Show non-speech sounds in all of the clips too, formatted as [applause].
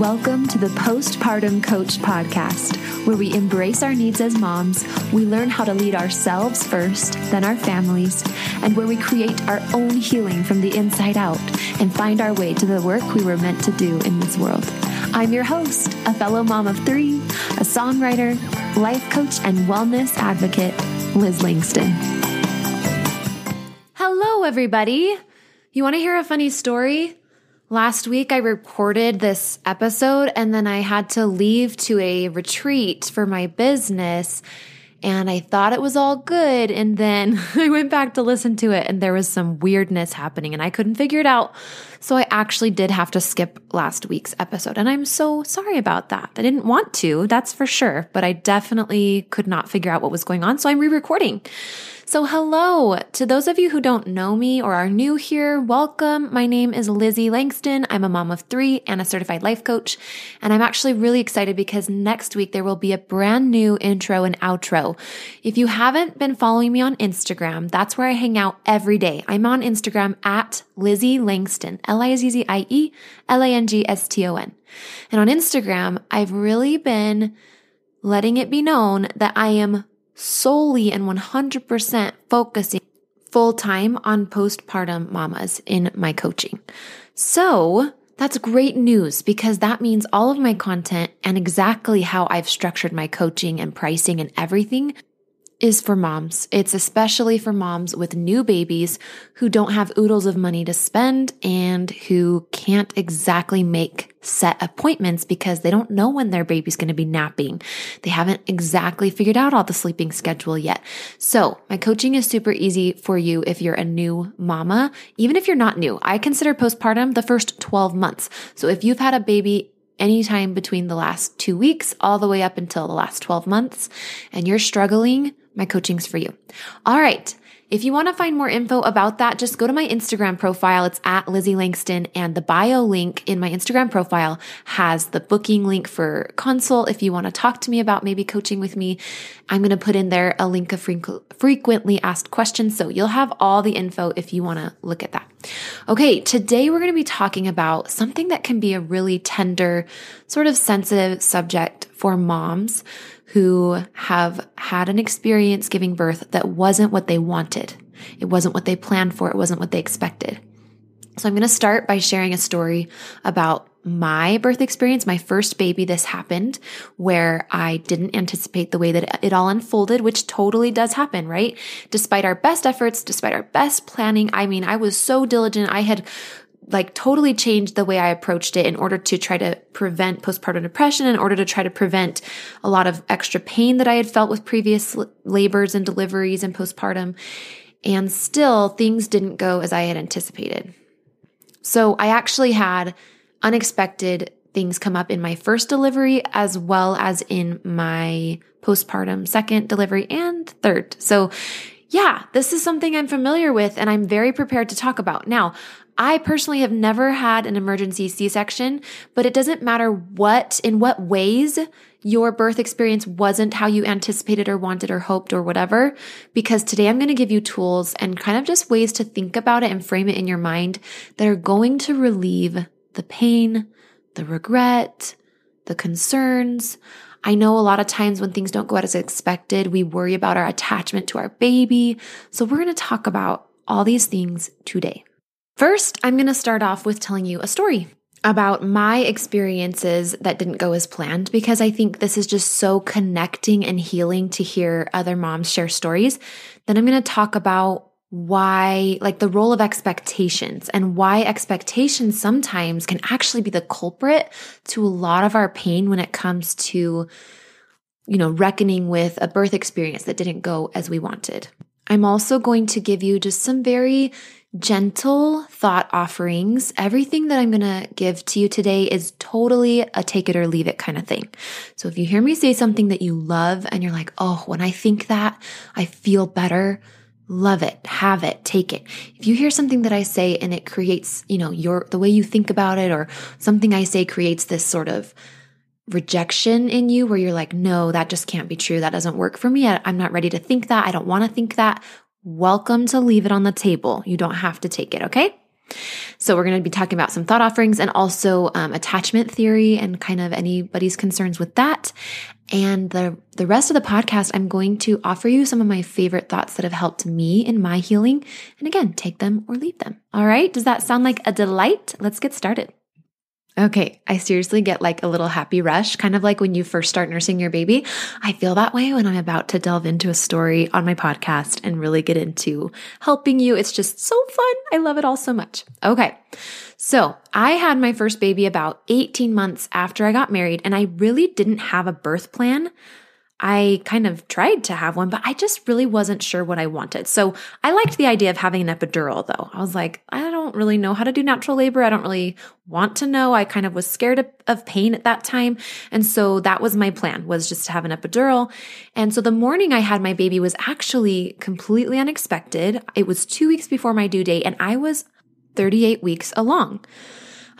Welcome to the Postpartum Coach Podcast, where we embrace our needs as moms, we learn how to lead ourselves first, then our families, and where we create our own healing from the inside out and find our way to the work we were meant to do in this world. I'm your host, a fellow mom of three, a songwriter, life coach, and wellness advocate, Liz Langston. Hello, everybody. You want to hear a funny story? Last week, I recorded this episode and then I had to leave to a retreat for my business. And I thought it was all good. And then [laughs] I went back to listen to it and there was some weirdness happening and I couldn't figure it out. So I actually did have to skip last week's episode. And I'm so sorry about that. I didn't want to, that's for sure. But I definitely could not figure out what was going on. So I'm re recording. So, hello to those of you who don't know me or are new here. Welcome. My name is Lizzie Langston. I'm a mom of three and a certified life coach. And I'm actually really excited because next week there will be a brand new intro and outro. If you haven't been following me on Instagram, that's where I hang out every day. I'm on Instagram at Lizzie Langston, L I Z Z I E L A N G S T O N. And on Instagram, I've really been letting it be known that I am solely and 100% focusing full time on postpartum mamas in my coaching. So that's great news because that means all of my content and exactly how I've structured my coaching and pricing and everything is for moms. It's especially for moms with new babies who don't have oodles of money to spend and who can't exactly make set appointments because they don't know when their baby's going to be napping. They haven't exactly figured out all the sleeping schedule yet. So my coaching is super easy for you if you're a new mama. Even if you're not new, I consider postpartum the first 12 months. So if you've had a baby anytime between the last two weeks all the way up until the last 12 months and you're struggling, my coaching's for you. All right. If you want to find more info about that, just go to my Instagram profile. It's at Lizzie Langston and the bio link in my Instagram profile has the booking link for consult. If you want to talk to me about maybe coaching with me, I'm going to put in there a link of frequently asked questions. So you'll have all the info if you want to look at that. Okay. Today we're going to be talking about something that can be a really tender, sort of sensitive subject for moms who have had an experience giving birth that wasn't what they wanted. It wasn't what they planned for. It wasn't what they expected. So I'm going to start by sharing a story about my birth experience, my first baby. This happened where I didn't anticipate the way that it all unfolded, which totally does happen, right? Despite our best efforts, despite our best planning. I mean, I was so diligent. I had like totally changed the way I approached it in order to try to prevent postpartum depression, in order to try to prevent a lot of extra pain that I had felt with previous labors and deliveries and postpartum. And still, things didn't go as I had anticipated. So I actually had unexpected things come up in my first delivery as well as in my postpartum second delivery and third. So yeah, this is something I'm familiar with and I'm very prepared to talk about. Now, I personally have never had an emergency C-section, but it doesn't matter what, in what ways your birth experience wasn't how you anticipated or wanted or hoped or whatever, because today I'm going to give you tools and kind of just ways to think about it and frame it in your mind that are going to relieve the pain, the regret, the concerns. I know a lot of times when things don't go out as expected, we worry about our attachment to our baby. So we're going to talk about all these things today. First, I'm going to start off with telling you a story about my experiences that didn't go as planned because I think this is just so connecting and healing to hear other moms share stories. Then I'm going to talk about why, like the role of expectations and why expectations sometimes can actually be the culprit to a lot of our pain when it comes to, you know, reckoning with a birth experience that didn't go as we wanted. I'm also going to give you just some very gentle thought offerings. Everything that I'm going to give to you today is totally a take it or leave it kind of thing. So if you hear me say something that you love and you're like, oh, when I think that, I feel better. Love it, have it, take it. If you hear something that I say and it creates, you know, your, the way you think about it or something I say creates this sort of rejection in you where you're like, no, that just can't be true. That doesn't work for me. I, am not ready to think that. I don't want to think that welcome to leave it on the table. You don't have to take it, okay? So we're going to be talking about some thought offerings and also um, attachment theory and kind of anybody's concerns with that. And the, the rest of the podcast, I'm going to offer you some of my favorite thoughts that have helped me in my healing. And again, take them or leave them. All right. Does that sound like a delight? Let's get started. Okay, I seriously get like a little happy rush, kind of like when you first start nursing your baby. I feel that way when I'm about to delve into a story on my podcast and really get into helping you. It's just so fun. I love it all so much. Okay, so I had my first baby about 18 months after I got married, and I really didn't have a birth plan. I kind of tried to have one, but I just really wasn't sure what I wanted. So I liked the idea of having an epidural though. I was like, I don't really know how to do natural labor. I don't really want to know. I kind of was scared of, pain at that time. And so that was my plan was just to have an epidural. And so the morning I had my baby was actually completely unexpected. It was two weeks before my due date and I was 38 weeks along.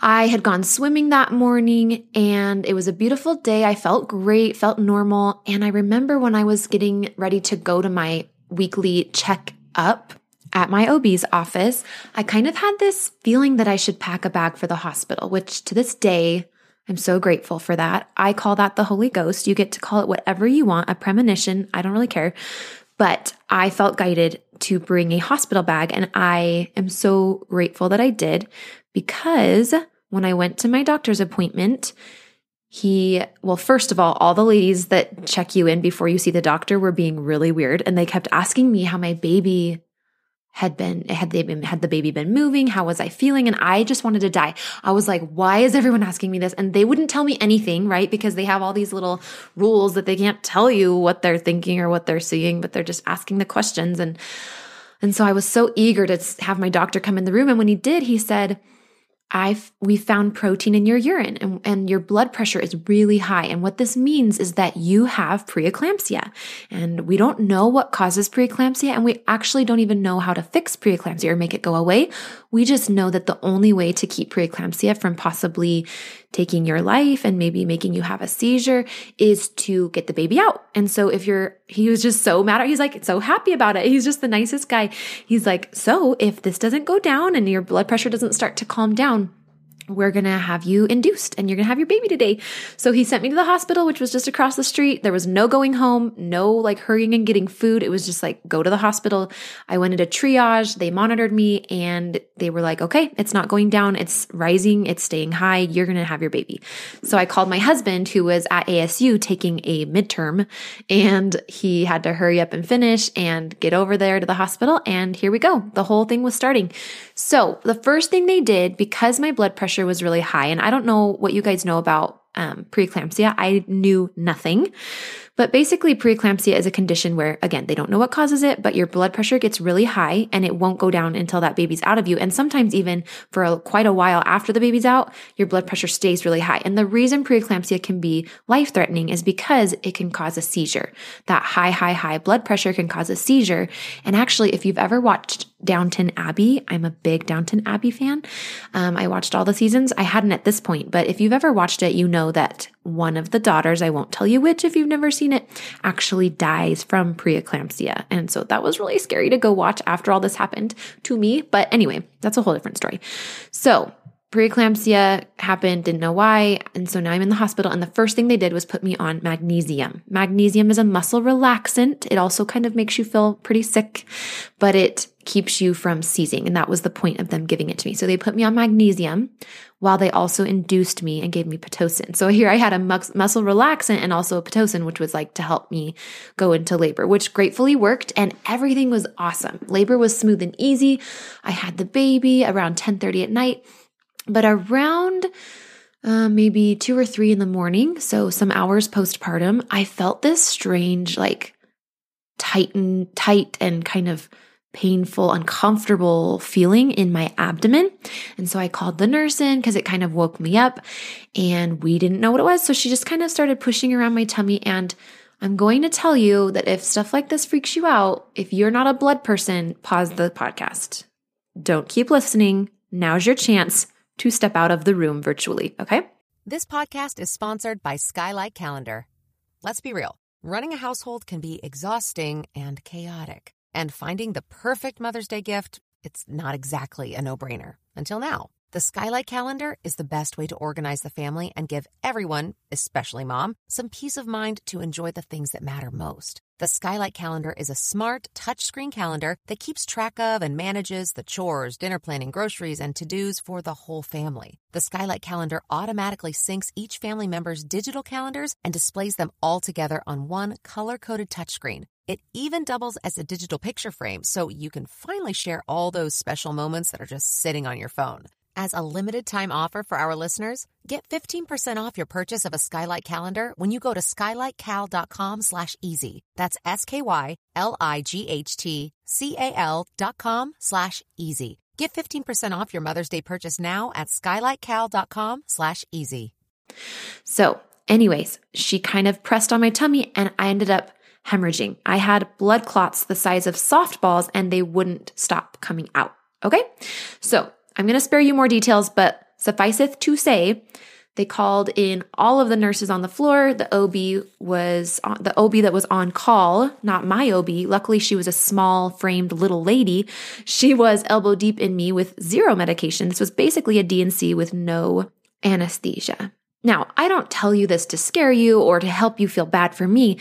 I had gone swimming that morning and it was a beautiful day. I felt great, felt normal. And I remember when I was getting ready to go to my weekly check up at my OB's office, I kind of had this feeling that I should pack a bag for the hospital, which to this day, I'm so grateful for that. I call that the Holy Ghost. You get to call it whatever you want, a premonition. I don't really care. But I felt guided to bring a hospital bag, and I am so grateful that I did because when I went to my doctor's appointment, he, well, first of all, all the ladies that check you in before you see the doctor were being really weird. And they kept asking me how my baby had been, had they been, had the baby been moving? How was I feeling? And I just wanted to die. I was like, why is everyone asking me this? And they wouldn't tell me anything, right? Because they have all these little rules that they can't tell you what they're thinking or what they're seeing, but they're just asking the questions. And, and so I was so eager to have my doctor come in the room. And when he did, he said, I've we found protein in your urine and, and your blood pressure is really high. And what this means is that you have preeclampsia. And we don't know what causes preeclampsia, and we actually don't even know how to fix preeclampsia or make it go away. We just know that the only way to keep preeclampsia from possibly taking your life and maybe making you have a seizure is to get the baby out. And so if you're, he was just so mad he's like so happy about it. He's just the nicest guy. He's like, so if this doesn't go down and your blood pressure doesn't start to calm down, we're going to have you induced and you're going to have your baby today. So he sent me to the hospital, which was just across the street. There was no going home, no like hurrying and getting food. It was just like, go to the hospital. I went into triage. They monitored me and they were like, okay, it's not going down. It's rising. It's staying high. You're going to have your baby. So I called my husband who was at ASU taking a midterm and he had to hurry up and finish and get over there to the hospital. And here we go. The whole thing was starting. So the first thing they did, because my blood pressure was really high, and I don't know what you guys know about um, preeclampsia. I knew nothing. But basically, preeclampsia is a condition where, again, they don't know what causes it, but your blood pressure gets really high and it won't go down until that baby's out of you. And sometimes, even for a, quite a while after the baby's out, your blood pressure stays really high. And the reason preeclampsia can be life threatening is because it can cause a seizure. That high, high, high blood pressure can cause a seizure. And actually, if you've ever watched Downton Abbey, I'm a big Downton Abbey fan. Um, I watched all the seasons. I hadn't at this point, but if you've ever watched it, you know that one of the daughters, I won't tell you which if you've never seen it, actually dies from preeclampsia. And so that was really scary to go watch after all this happened to me. But anyway, that's a whole different story. So preeclampsia happened, didn't know why. And so now I'm in the hospital. And the first thing they did was put me on magnesium. Magnesium is a muscle relaxant. It also kind of makes you feel pretty sick, but it keeps you from seizing. And that was the point of them giving it to me. So they put me on magnesium while they also induced me and gave me Pitocin. So here I had a muscle relaxant and also a Pitocin, which was like to help me go into labor, which gratefully worked and everything was awesome. Labor was smooth and easy. I had the baby around 1030 at night, but around uh, maybe two or three in the morning, so some hours postpartum, I felt this strange, like tighten, tight and kind of painful, uncomfortable feeling in my abdomen. And so I called the nurse in because it kind of woke me up and we didn't know what it was. So she just kind of started pushing around my tummy. And I'm going to tell you that if stuff like this freaks you out, if you're not a blood person, pause the podcast. Don't keep listening. Now's your chance to step out of the room virtually. Okay. This podcast is sponsored by Skylight Calendar. Let's be real. Running a household can be exhausting and chaotic and finding the perfect Mother's Day gift it's not exactly a no brainer. Until now. The Skylight Calendar is the best way to organize the family and give everyone, especially mom, some peace of mind to enjoy the things that matter most. The Skylight Calendar is a smart, touchscreen calendar that keeps track of and manages the chores, dinner planning, groceries, and to dos for the whole family. The Skylight Calendar automatically syncs each family member's digital calendars and displays them all together on one color coded touchscreen. It even doubles as a digital picture frame so you can finally share all those special moments that are just sitting on your phone. As a limited time offer for our listeners, get 15% off your purchase of a Skylight calendar when you go to skylightcal.com slash easy. That's S-K-Y-L-I-G-H-T-C-A-L dot com slash easy. Get 15% off your Mother's Day purchase now at skylightcal.com slash easy. So, anyways, she kind of pressed on my tummy and I ended up hemorrhaging. I had blood clots the size of softballs and they wouldn't stop coming out. Okay. So I'm going to spare you more details, but sufficeth to say, they called in all of the nurses on the floor. The OB was the OB that was on call, not my OB. Luckily, she was a small framed little lady. She was elbow deep in me with zero medication. This was basically a D&C with no anesthesia. Now, I don't tell you this to scare you or to help you feel bad for me.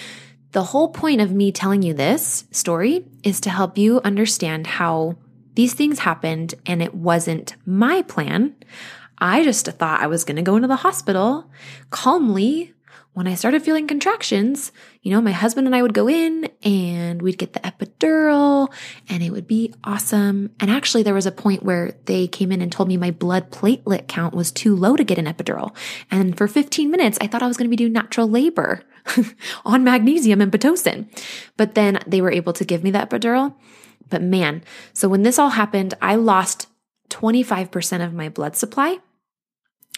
The whole point of me telling you this story is to help you understand how these things happened and it wasn't my plan. I just thought I was going to go into the hospital calmly. When I started feeling contractions, you know, my husband and I would go in and we'd get the epidural and it would be awesome. And actually, there was a point where they came in and told me my blood platelet count was too low to get an epidural. And for 15 minutes, I thought I was going to be doing natural labor [laughs] on magnesium and Pitocin. But then they were able to give me the epidural. But man, so when this all happened, I lost 25% of my blood supply.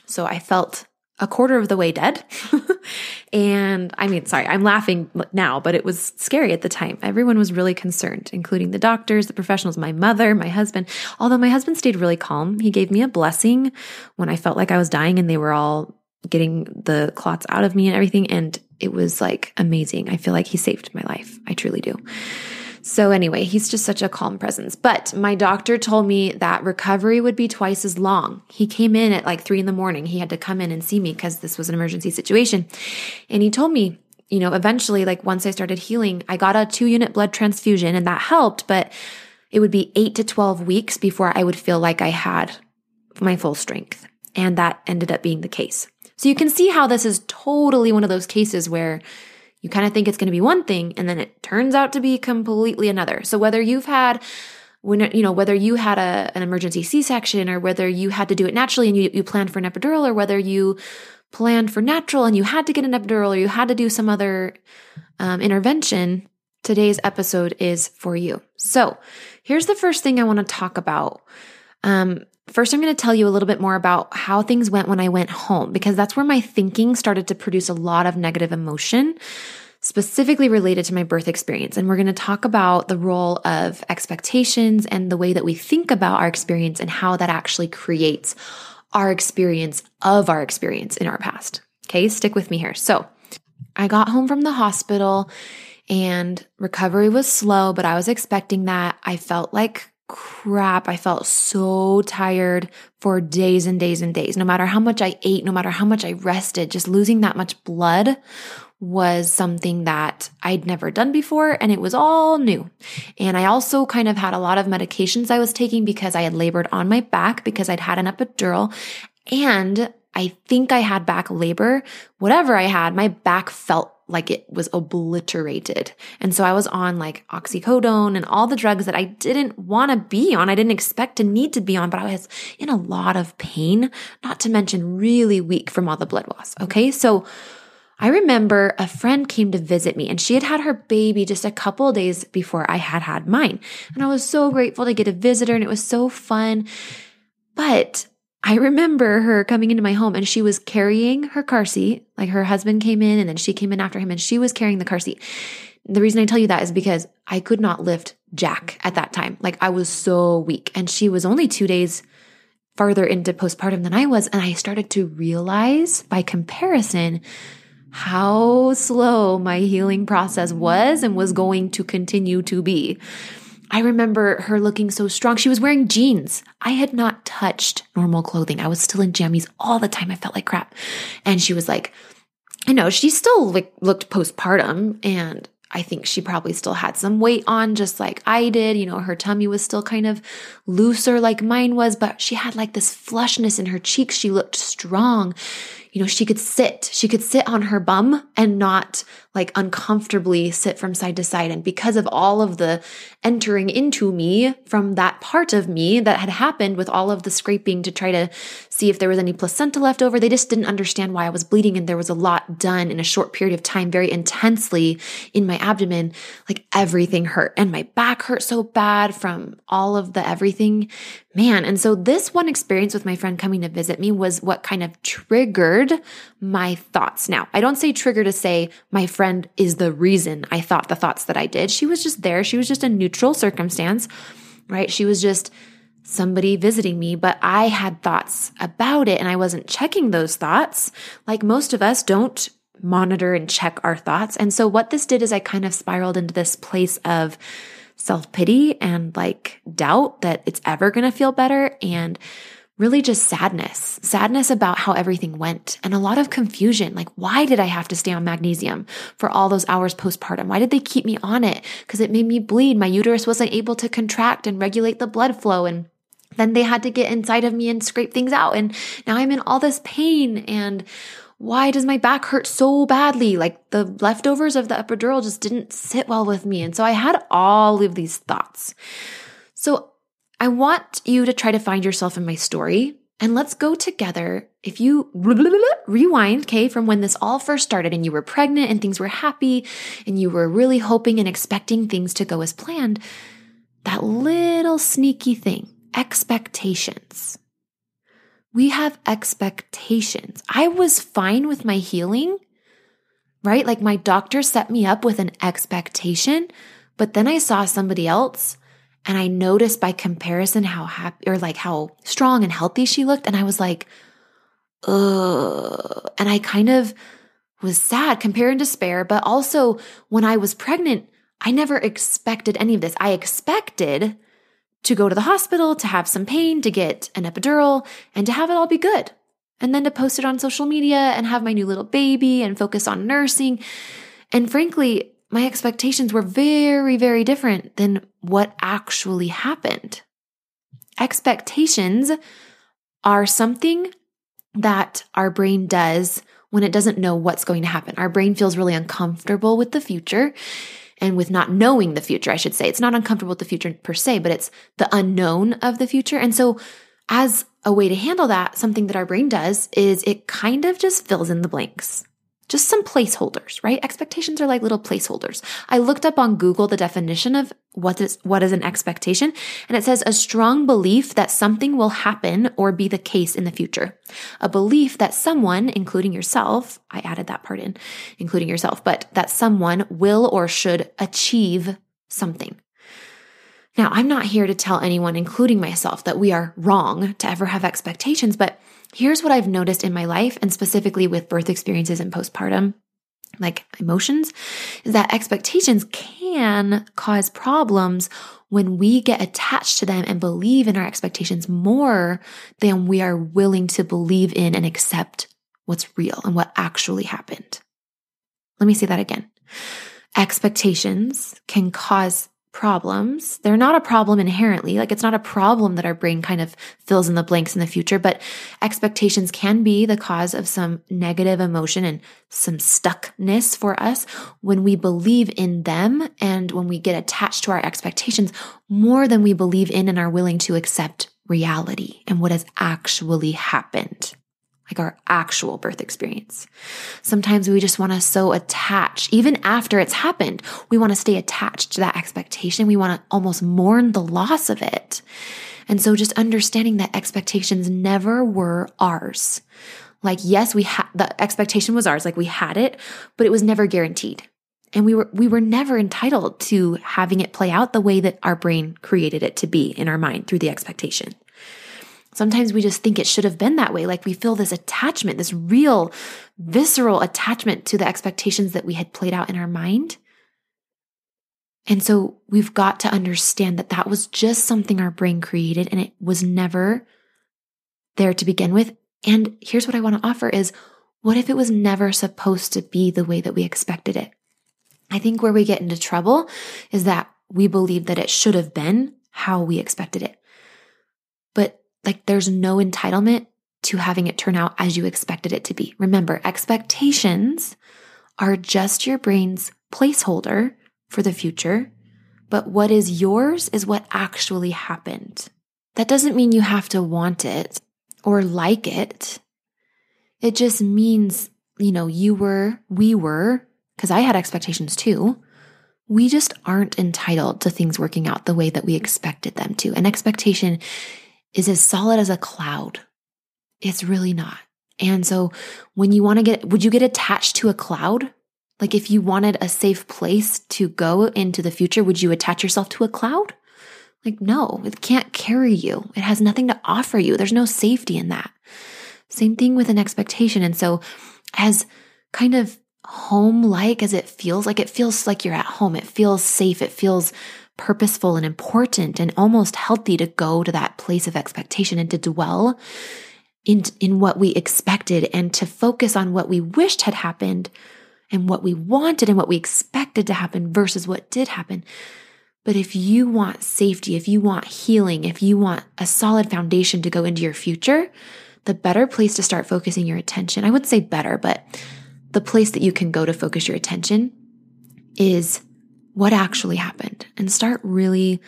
So I felt a quarter of the way dead. [laughs] and I mean, sorry, I'm laughing now, but it was scary at the time. Everyone was really concerned, including the doctors, the professionals, my mother, my husband. Although my husband stayed really calm, he gave me a blessing when I felt like I was dying and they were all getting the clots out of me and everything. And it was like amazing. I feel like he saved my life. I truly do. So, anyway, he's just such a calm presence. But my doctor told me that recovery would be twice as long. He came in at like three in the morning. He had to come in and see me because this was an emergency situation. And he told me, you know, eventually, like once I started healing, I got a two unit blood transfusion and that helped, but it would be eight to 12 weeks before I would feel like I had my full strength. And that ended up being the case. So you can see how this is totally one of those cases where you kind of think it's going to be one thing and then it turns out to be completely another. So whether you've had when you know whether you had a, an emergency c-section or whether you had to do it naturally and you, you planned for an epidural or whether you planned for natural and you had to get an epidural or you had to do some other um, intervention today's episode is for you so here's the first thing i want to talk about um, First, I'm going to tell you a little bit more about how things went when I went home, because that's where my thinking started to produce a lot of negative emotion, specifically related to my birth experience. And we're going to talk about the role of expectations and the way that we think about our experience and how that actually creates our experience of our experience in our past. Okay, stick with me here. So, I got home from the hospital and recovery was slow, but I was expecting that. I felt like crap. I felt so tired for days and days and days. No matter how much I ate, no matter how much I rested, just losing that much blood was something that I'd never done before and it was all new. And I also kind of had a lot of medications I was taking because I had labored on my back because I'd had an epidural and I think I had back labor. Whatever I had, my back felt like it was obliterated. And so I was on like oxycodone and all the drugs that I didn't want to be on. I didn't expect to need to be on, but I was in a lot of pain, not to mention really weak from all the blood loss. Okay. So I remember a friend came to visit me and she had had her baby just a couple days before I had had mine. And I was so grateful to get a visitor and it was so fun. But I remember her coming into my home and she was carrying her car seat. Like her husband came in and then she came in after him and she was carrying the car seat. The reason I tell you that is because I could not lift Jack at that time. Like I was so weak and she was only two days farther into postpartum than I was. And I started to realize by comparison how slow my healing process was and was going to continue to be. I remember her looking so strong. She was wearing jeans. I had not touched normal clothing. I was still in jammies all the time. I felt like crap. And she was like, I know she still like looked postpartum and I think she probably still had some weight on, just like I did. You know, her tummy was still kind of looser like mine was, but she had like this flushness in her cheeks. She looked strong you know, she could sit, she could sit on her bum and not like uncomfortably sit from side to side. And because of all of the entering into me from that part of me that had happened with all of the scraping to try to see if there was any placenta left over, they just didn't understand why I was bleeding. And there was a lot done in a short period of time, very intensely in my abdomen. Like everything hurt and my back hurt so bad from all of the everything. Man. And so this one experience with my friend coming to visit me was what kind of triggered triggered my thoughts. Now, I don't say trigger to say my friend is the reason I thought the thoughts that I did. She was just there. She was just a neutral circumstance, right? She was just somebody visiting me, but I had thoughts about it and I wasn't checking those thoughts. Like most of us don't monitor and check our thoughts. And so what this did is I kind of spiraled into this place of self pity and like doubt that it's ever going to feel better. And really just sadness, sadness about how everything went and a lot of confusion. Like, why did I have to stay on magnesium for all those hours postpartum? Why did they keep me on it? Because it made me bleed. My uterus wasn't able to contract and regulate the blood flow. And then they had to get inside of me and scrape things out. And now I'm in all this pain. And why does my back hurt so badly? Like the leftovers of the epidural just didn't sit well with me. And so I had all of these thoughts. So I want you to try to find yourself in my story and let's go together. If you rewind, okay, from when this all first started and you were pregnant and things were happy and you were really hoping and expecting things to go as planned, that little sneaky thing, expectations. We have expectations. I was fine with my healing, right? Like my doctor set me up with an expectation, but then I saw somebody else and I noticed by comparison how happy or like how strong and healthy she looked. And I was like, ugh. And I kind of was sad, compare and despair. But also when I was pregnant, I never expected any of this. I expected to go to the hospital, to have some pain, to get an epidural, and to have it all be good. And then to post it on social media and have my new little baby and focus on nursing. And frankly, my expectations were very, very different than what actually happened. Expectations are something that our brain does when it doesn't know what's going to happen. Our brain feels really uncomfortable with the future and with not knowing the future, I should say. It's not uncomfortable with the future per se, but it's the unknown of the future. And so, as a way to handle that, something that our brain does is it kind of just fills in the blanks just some placeholders, right? Expectations are like little placeholders. I looked up on Google the definition of what is, what is an expectation, and it says a strong belief that something will happen or be the case in the future. A belief that someone, including yourself, I added that part in, including yourself, but that someone will or should achieve something. Now, I'm not here to tell anyone, including myself, that we are wrong to ever have expectations, but Here's what I've noticed in my life and specifically with birth experiences and postpartum, like emotions, is that expectations can cause problems when we get attached to them and believe in our expectations more than we are willing to believe in and accept what's real and what actually happened. Let me say that again. Expectations can cause problems. They're not a problem inherently. Like it's not a problem that our brain kind of fills in the blanks in the future, but expectations can be the cause of some negative emotion and some stuckness for us when we believe in them and when we get attached to our expectations more than we believe in and are willing to accept reality and what has actually happened like our actual birth experience. Sometimes we just want to so attach, even after it's happened, we want to stay attached to that expectation. We want to almost mourn the loss of it. And so just understanding that expectations never were ours. Like, yes, we had the expectation was ours, like we had it, but it was never guaranteed. And we were, we were never entitled to having it play out the way that our brain created it to be in our mind through the expectation. Sometimes we just think it should have been that way. Like we feel this attachment, this real visceral attachment to the expectations that we had played out in our mind. And so we've got to understand that that was just something our brain created and it was never there to begin with. And here's what I want to offer is what if it was never supposed to be the way that we expected it? I think where we get into trouble is that we believe that it should have been how we expected it. Like there's no entitlement to having it turn out as you expected it to be. Remember, expectations are just your brain's placeholder for the future, but what is yours is what actually happened. That doesn't mean you have to want it or like it. It just means, you know, you were, we were, because I had expectations too. We just aren't entitled to things working out the way that we expected them to. An expectation is as solid as a cloud. It's really not. And so when you want to get, would you get attached to a cloud? Like if you wanted a safe place to go into the future, would you attach yourself to a cloud? Like, no, it can't carry you. It has nothing to offer you. There's no safety in that. Same thing with an expectation. And so, as kind of home like as it feels, like it feels like you're at home, it feels safe, it feels purposeful and important and almost healthy to go to that place of expectation and to dwell in, in what we expected and to focus on what we wished had happened and what we wanted and what we expected to happen versus what did happen. But if you want safety, if you want healing, if you want a solid foundation to go into your future, the better place to start focusing your attention, I would say better, but the place that you can go to focus your attention is what actually happened and start really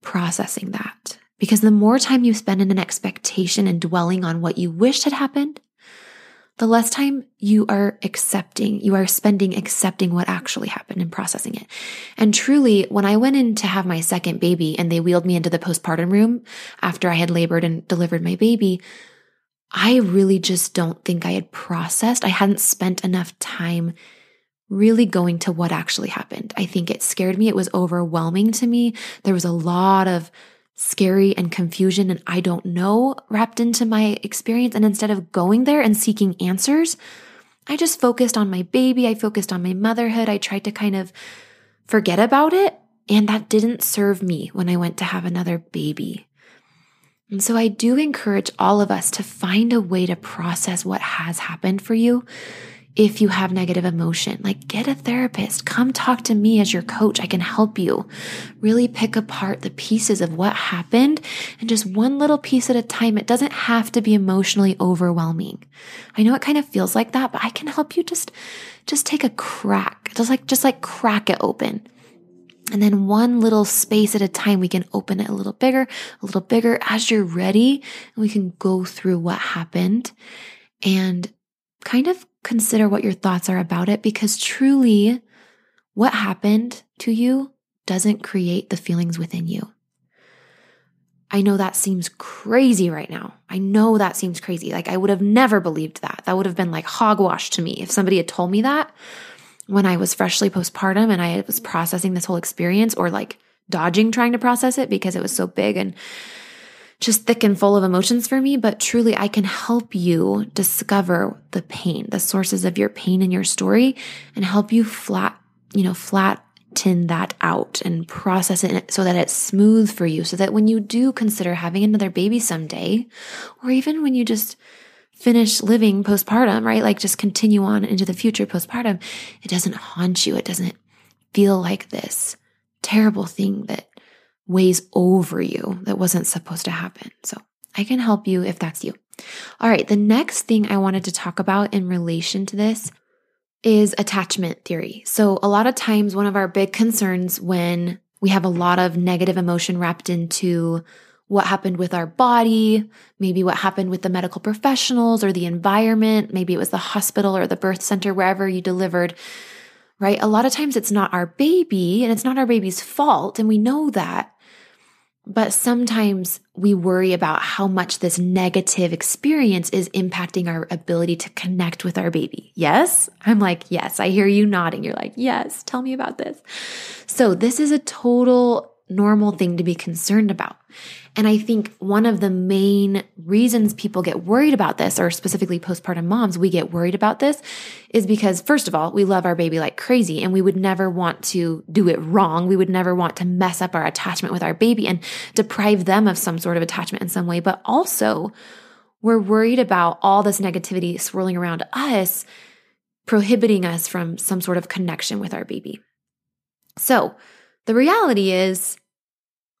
processing that. Because the more time you spend in an expectation and dwelling on what you wished had happened, the less time you are accepting, you are spending accepting what actually happened and processing it. And truly, when I went in to have my second baby and they wheeled me into the postpartum room after I had labored and delivered my baby, I really just don't think I had processed. I hadn't spent enough time really going to what actually happened. I think it scared me. It was overwhelming to me. There was a lot of scary and confusion and I don't know wrapped into my experience. And instead of going there and seeking answers, I just focused on my baby. I focused on my motherhood. I tried to kind of forget about it. And that didn't serve me when I went to have another baby. And so I do encourage all of us to find a way to process what has happened for you if you have negative emotion. Like, get a therapist. Come talk to me as your coach. I can help you really pick apart the pieces of what happened and just one little piece at a time. It doesn't have to be emotionally overwhelming. I know it kind of feels like that, but I can help you just, just take a crack, just like, just like crack it open. And then one little space at a time, we can open it a little bigger, a little bigger as you're ready. And we can go through what happened and kind of consider what your thoughts are about it because truly what happened to you doesn't create the feelings within you. I know that seems crazy right now. I know that seems crazy. Like I would have never believed that. That would have been like hogwash to me if somebody had told me that when I was freshly postpartum and I was processing this whole experience or like dodging trying to process it because it was so big and just thick and full of emotions for me, but truly I can help you discover the pain, the sources of your pain in your story and help you flat, you know, flatten that out and process it so that it's smooth for you. So that when you do consider having another baby someday, or even when you just finish living postpartum, right? Like just continue on into the future postpartum, it doesn't haunt you. It doesn't feel like this terrible thing that weighs over you that wasn't supposed to happen. So I can help you if that's you. All right. The next thing I wanted to talk about in relation to this is attachment theory. So a lot of times, one of our big concerns when we have a lot of negative emotion wrapped into what happened with our body, maybe what happened with the medical professionals or the environment, maybe it was the hospital or the birth center, wherever you delivered right? A lot of times it's not our baby and it's not our baby's fault. And we know that. But sometimes we worry about how much this negative experience is impacting our ability to connect with our baby. Yes? I'm like, yes. I hear you nodding. You're like, yes, tell me about this. So this is a total normal thing to be concerned about. And I think one of the main reasons people get worried about this, or specifically postpartum moms, we get worried about this is because, first of all, we love our baby like crazy and we would never want to do it wrong. We would never want to mess up our attachment with our baby and deprive them of some sort of attachment in some way. But also, we're worried about all this negativity swirling around us, prohibiting us from some sort of connection with our baby. So, the reality is,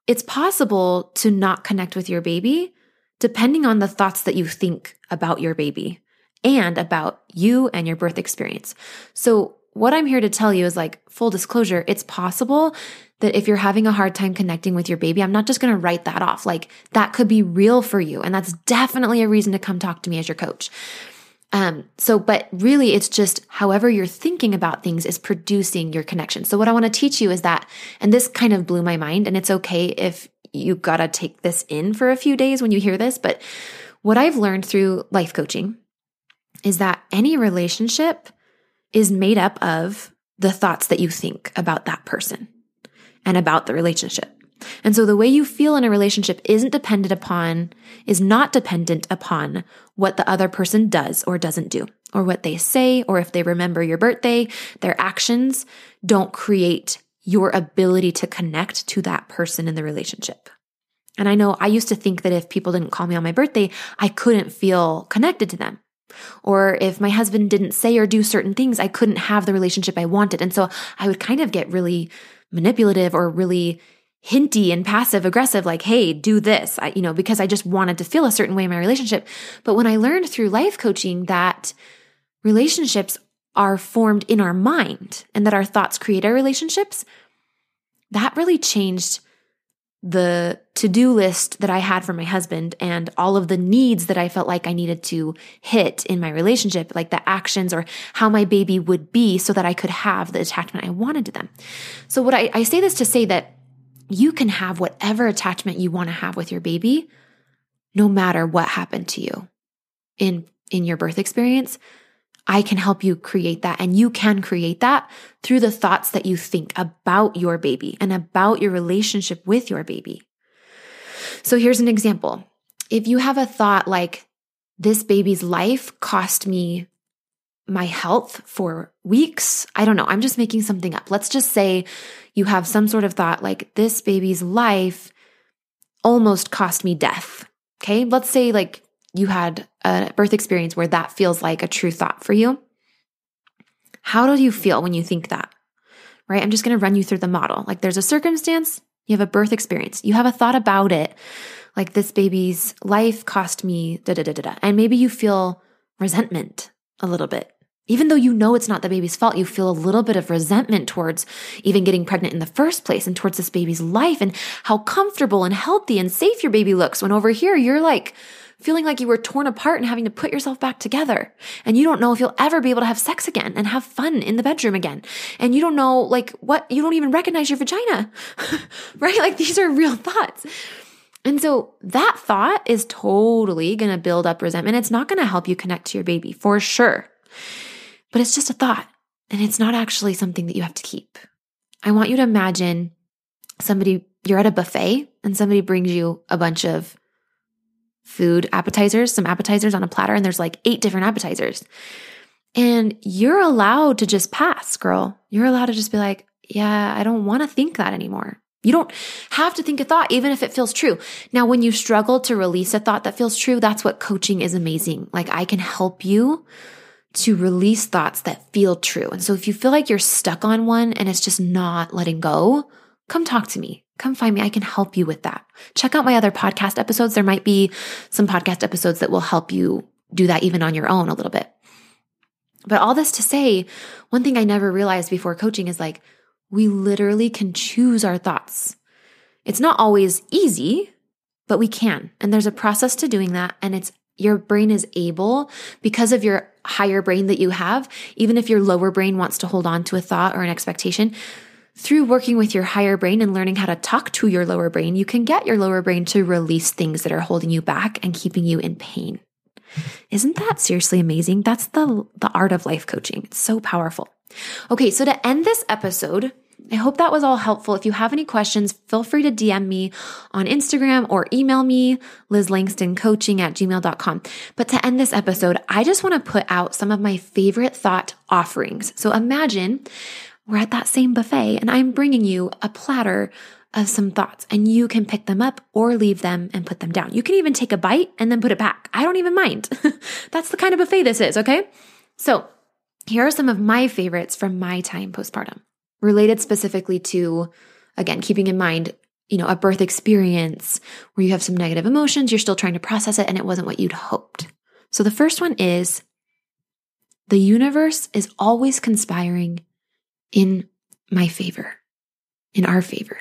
it's possible to not connect with your baby depending on the thoughts that you think about your baby and about you and your birth experience. So, what I'm here to tell you is like full disclosure, it's possible that if you're having a hard time connecting with your baby, I'm not just going to write that off. Like that could be real for you. And that's definitely a reason to come talk to me as your coach. Um, so, but really it's just however you're thinking about things is producing your connection. So what I want to teach you is that, and this kind of blew my mind and it's okay if you gotta take this in for a few days when you hear this, but what I've learned through life coaching is that any relationship is made up of the thoughts that you think about that person and about the relationship. And so the way you feel in a relationship isn't dependent upon, is not dependent upon what the other person does or doesn't do, or what they say, or if they remember your birthday. Their actions don't create your ability to connect to that person in the relationship. And I know I used to think that if people didn't call me on my birthday, I couldn't feel connected to them. Or if my husband didn't say or do certain things, I couldn't have the relationship I wanted. And so I would kind of get really manipulative or really hinty and passive aggressive, like, hey, do this, I, you know, because I just wanted to feel a certain way in my relationship. But when I learned through life coaching that relationships are formed in our mind and that our thoughts create our relationships, that really changed the to do list that I had for my husband and all of the needs that I felt like I needed to hit in my relationship, like the actions or how my baby would be so that I could have the attachment I wanted to them. So, what I, I say this to say that you can have whatever attachment you want to have with your baby, no matter what happened to you in, in your birth experience. I can help you create that. And you can create that through the thoughts that you think about your baby and about your relationship with your baby. So here's an example. If you have a thought like, this baby's life cost me my health for weeks. I don't know. I'm just making something up. Let's just say you have some sort of thought like, this baby's life almost cost me death. Okay. Let's say like you had a birth experience where that feels like a true thought for you. How do you feel when you think that? Right? I'm just going to run you through the model. Like there's a circumstance, you have a birth experience, you have a thought about it, like this baby's life cost me da da da da da. And maybe you feel resentment a little bit. Even though you know it's not the baby's fault, you feel a little bit of resentment towards even getting pregnant in the first place and towards this baby's life and how comfortable and healthy and safe your baby looks when over here you're like, feeling like you were torn apart and having to put yourself back together. And you don't know if you'll ever be able to have sex again and have fun in the bedroom again. And you don't know, like, what, you don't even recognize your vagina, [laughs] right? Like, these are real thoughts. And so that thought is totally going to build up resentment. It's not going to help you connect to your baby for sure. But it's just a thought and it's not actually something that you have to keep. I want you to imagine somebody, you're at a buffet and somebody brings you a bunch of food appetizers, some appetizers on a platter, and there's like eight different appetizers. And you're allowed to just pass, girl. You're allowed to just be like, yeah, I don't want to think that anymore. You don't have to think a thought, even if it feels true. Now, when you struggle to release a thought that feels true, that's what coaching is amazing. Like I can help you to release thoughts that feel true. And so if you feel like you're stuck on one and it's just not letting go, come talk to me come find me. I can help you with that. Check out my other podcast episodes. There might be some podcast episodes that will help you do that even on your own a little bit. But all this to say, one thing I never realized before coaching is like, we literally can choose our thoughts. It's not always easy, but we can. And there's a process to doing that. And it's your brain is able, because of your higher brain that you have, even if your lower brain wants to hold on to a thought or an expectation, through working with your higher brain and learning how to talk to your lower brain, you can get your lower brain to release things that are holding you back and keeping you in pain. Isn't that seriously amazing? That's the, the art of life coaching. It's so powerful. Okay, so to end this episode, I hope that was all helpful. If you have any questions, feel free to DM me on Instagram or email me, lizlangstoncoaching at gmail.com. But to end this episode, I just want to put out some of my favorite thought offerings. So imagine we're at that same buffet and I'm bringing you a platter of some thoughts and you can pick them up or leave them and put them down. You can even take a bite and then put it back. I don't even mind. [laughs] That's the kind of buffet this is, okay? So here are some of my favorites from my time postpartum, related specifically to, again, keeping in mind, you know, a birth experience where you have some negative emotions, you're still trying to process it, and it wasn't what you'd hoped. So the first one is the universe is always conspiring in my favor, in our favor.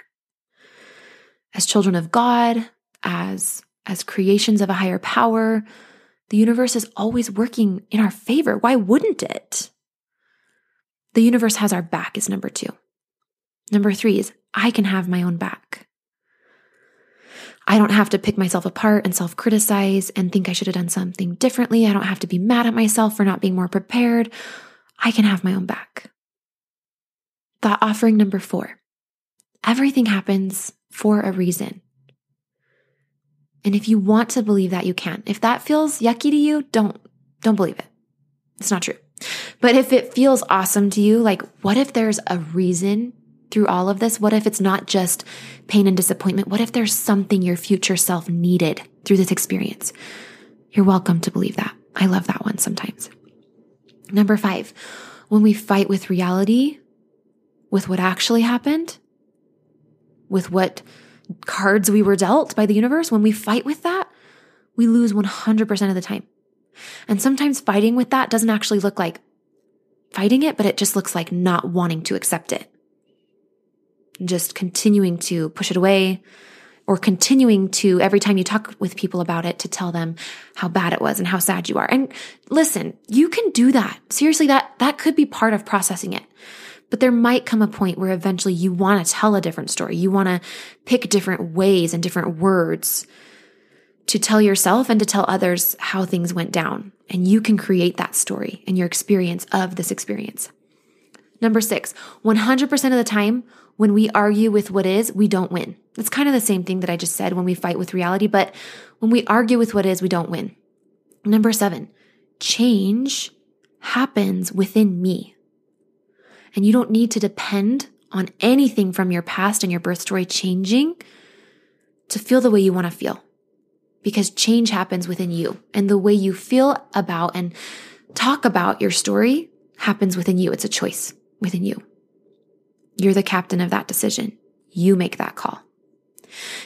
As children of God, as as creations of a higher power, the universe is always working in our favor. Why wouldn't it? The universe has our back, is number two. Number three is I can have my own back. I don't have to pick myself apart and self criticize and think I should have done something differently. I don't have to be mad at myself for not being more prepared. I can have my own back. Thought offering number four everything happens for a reason. And if you want to believe that, you can. If that feels yucky to you, don't, don't believe it. It's not true. But if it feels awesome to you, like what if there's a reason through all of this? What if it's not just pain and disappointment? What if there's something your future self needed through this experience? You're welcome to believe that. I love that one sometimes. Number five, when we fight with reality, with what actually happened, with what cards we were dealt by the universe, when we fight with that, we lose 100% of the time. And sometimes fighting with that doesn't actually look like fighting it, but it just looks like not wanting to accept it. Just continuing to push it away or continuing to every time you talk with people about it to tell them how bad it was and how sad you are. And listen, you can do that. Seriously, that, that could be part of processing it. But there might come a point where eventually you want to tell a different story. You want to pick different ways and different words to tell yourself and to tell others how things went down. And you can create that story and your experience of this experience. Number six, 100% of the time, when we argue with what is, we don't win. It's kind of the same thing that I just said when we fight with reality, but when we argue with what is, we don't win. Number seven, change happens within me. And you don't need to depend on anything from your past and your birth story changing to feel the way you want to feel. Because change happens within you and the way you feel about and talk about your story happens within you. It's a choice within you. You're the captain of that decision. You make that call.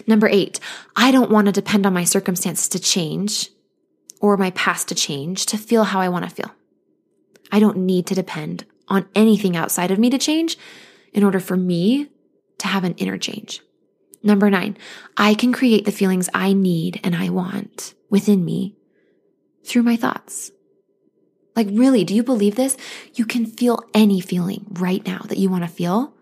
Number eight, I don't want to depend on my circumstances to change or my past to change to feel how I want to feel. I don't need to depend on anything outside of me to change in order for me to have an inner change. Number nine, I can create the feelings I need and I want within me through my thoughts. Like, really, do you believe this? You can feel any feeling right now that you want to feel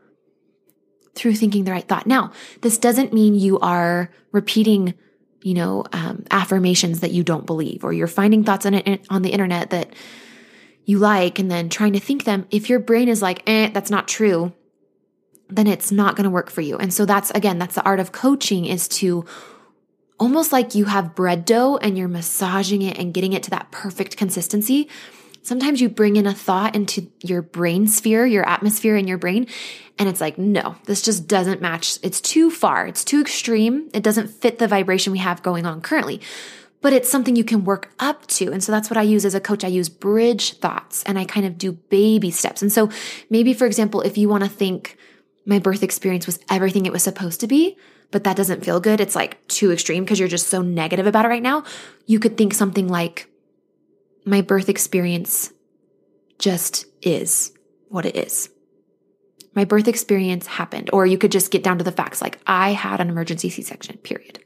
through thinking the right thought. Now, this doesn't mean you are repeating, you know, um, affirmations that you don't believe, or you're finding thoughts on it on the internet that you like and then trying to think them, if your brain is like, eh, that's not true, then it's not going to work for you. And so that's again, that's the art of coaching is to almost like you have bread dough and you're massaging it and getting it to that perfect consistency. Sometimes you bring in a thought into your brain sphere, your atmosphere in your brain, and it's like, no, this just doesn't match. It's too far. It's too extreme. It doesn't fit the vibration we have going on currently but it's something you can work up to. And so that's what I use as a coach. I use bridge thoughts and I kind of do baby steps. And so maybe, for example, if you want to think my birth experience was everything it was supposed to be, but that doesn't feel good, it's like too extreme because you're just so negative about it right now, you could think something like, my birth experience just is what it is. My birth experience happened. Or you could just get down to the facts like, I had an emergency C section, period.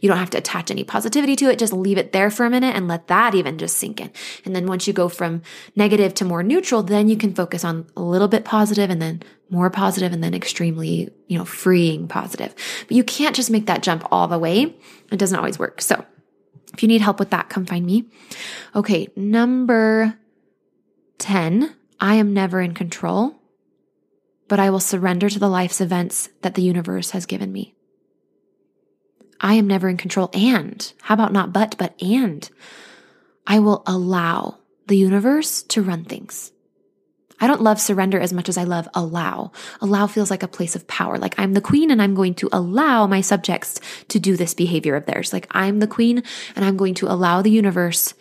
You don't have to attach any positivity to it. Just leave it there for a minute and let that even just sink in. And then once you go from negative to more neutral, then you can focus on a little bit positive and then more positive and then extremely, you know, freeing positive. But you can't just make that jump all the way. It doesn't always work. So if you need help with that, come find me. Okay. Number 10, I am never in control. but I will surrender to the life's events that the universe has given me. I am never in control. And how about not but, but and I will allow the universe to run things. I don't love surrender as much as I love allow. Allow feels like a place of power. Like I'm the queen and I'm going to allow my subjects to do this behavior of theirs. Like I'm the queen and I'm going to allow the universe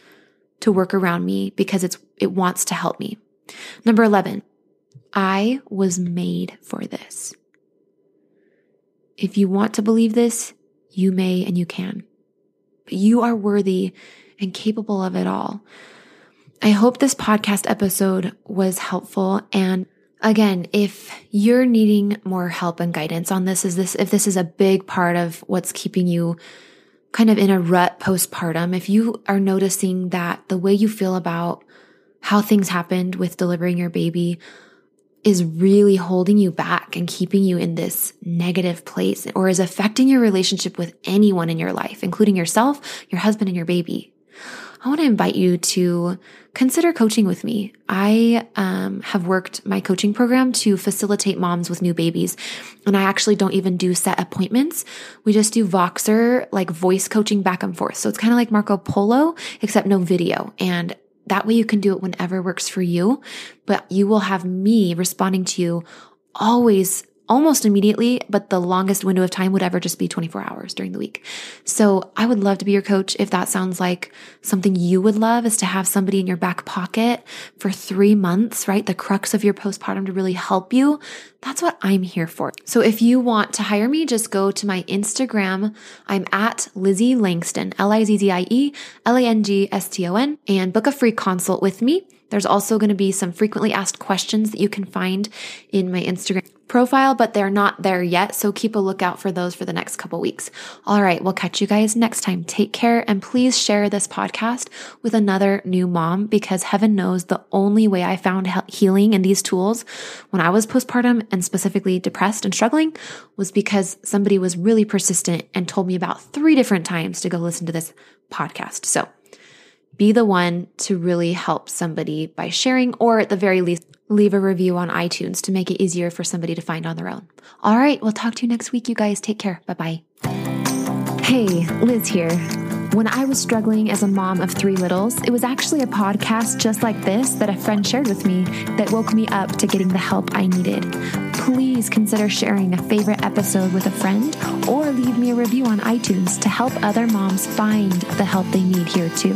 to work around me because it's, it wants to help me. Number 11, I was made for this. If you want to believe this, you may and you can. But you are worthy and capable of it all. I hope this podcast episode was helpful. And again, if you're needing more help and guidance on this, is this, if this is a big part of what's keeping you kind of in a rut postpartum, if you are noticing that the way you feel about how things happened with delivering your baby is really holding you back and keeping you in this negative place or is affecting your relationship with anyone in your life, including yourself, your husband, and your baby. I want to invite you to consider coaching with me. I um, have worked my coaching program to facilitate moms with new babies. And I actually don't even do set appointments. We just do Voxer, like voice coaching back and forth. So it's kind of like Marco Polo, except no video. And that way you can do it whenever works for you, but you will have me responding to you always almost immediately, but the longest window of time would ever just be 24 hours during the week. So I would love to be your coach. If that sounds like something you would love is to have somebody in your back pocket for three months, right? The crux of your postpartum to really help you. That's what I'm here for. So if you want to hire me, just go to my Instagram. I'm at Lizzie Langston, L-I-Z-Z-I-E, L-A-N-G-S-T-O-N, and book a free consult with me. There's also going to be some frequently asked questions that you can find in my Instagram profile, but they're not there yet. So keep a lookout for those for the next couple weeks. All right. We'll catch you guys next time. Take care and please share this podcast with another new mom because heaven knows the only way I found healing in these tools when I was postpartum and specifically depressed and struggling was because somebody was really persistent and told me about three different times to go listen to this podcast. So be the one to really help somebody by sharing or at the very least leave a review on iTunes to make it easier for somebody to find on their own. All right, we'll talk to you next week, you guys. Take care. Bye bye. Hey, Liz here. When I was struggling as a mom of three littles, it was actually a podcast just like this that a friend shared with me that woke me up to getting the help I needed. Please consider sharing a favorite episode with a friend or leave me a review on iTunes to help other moms find the help they need here too.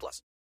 plus.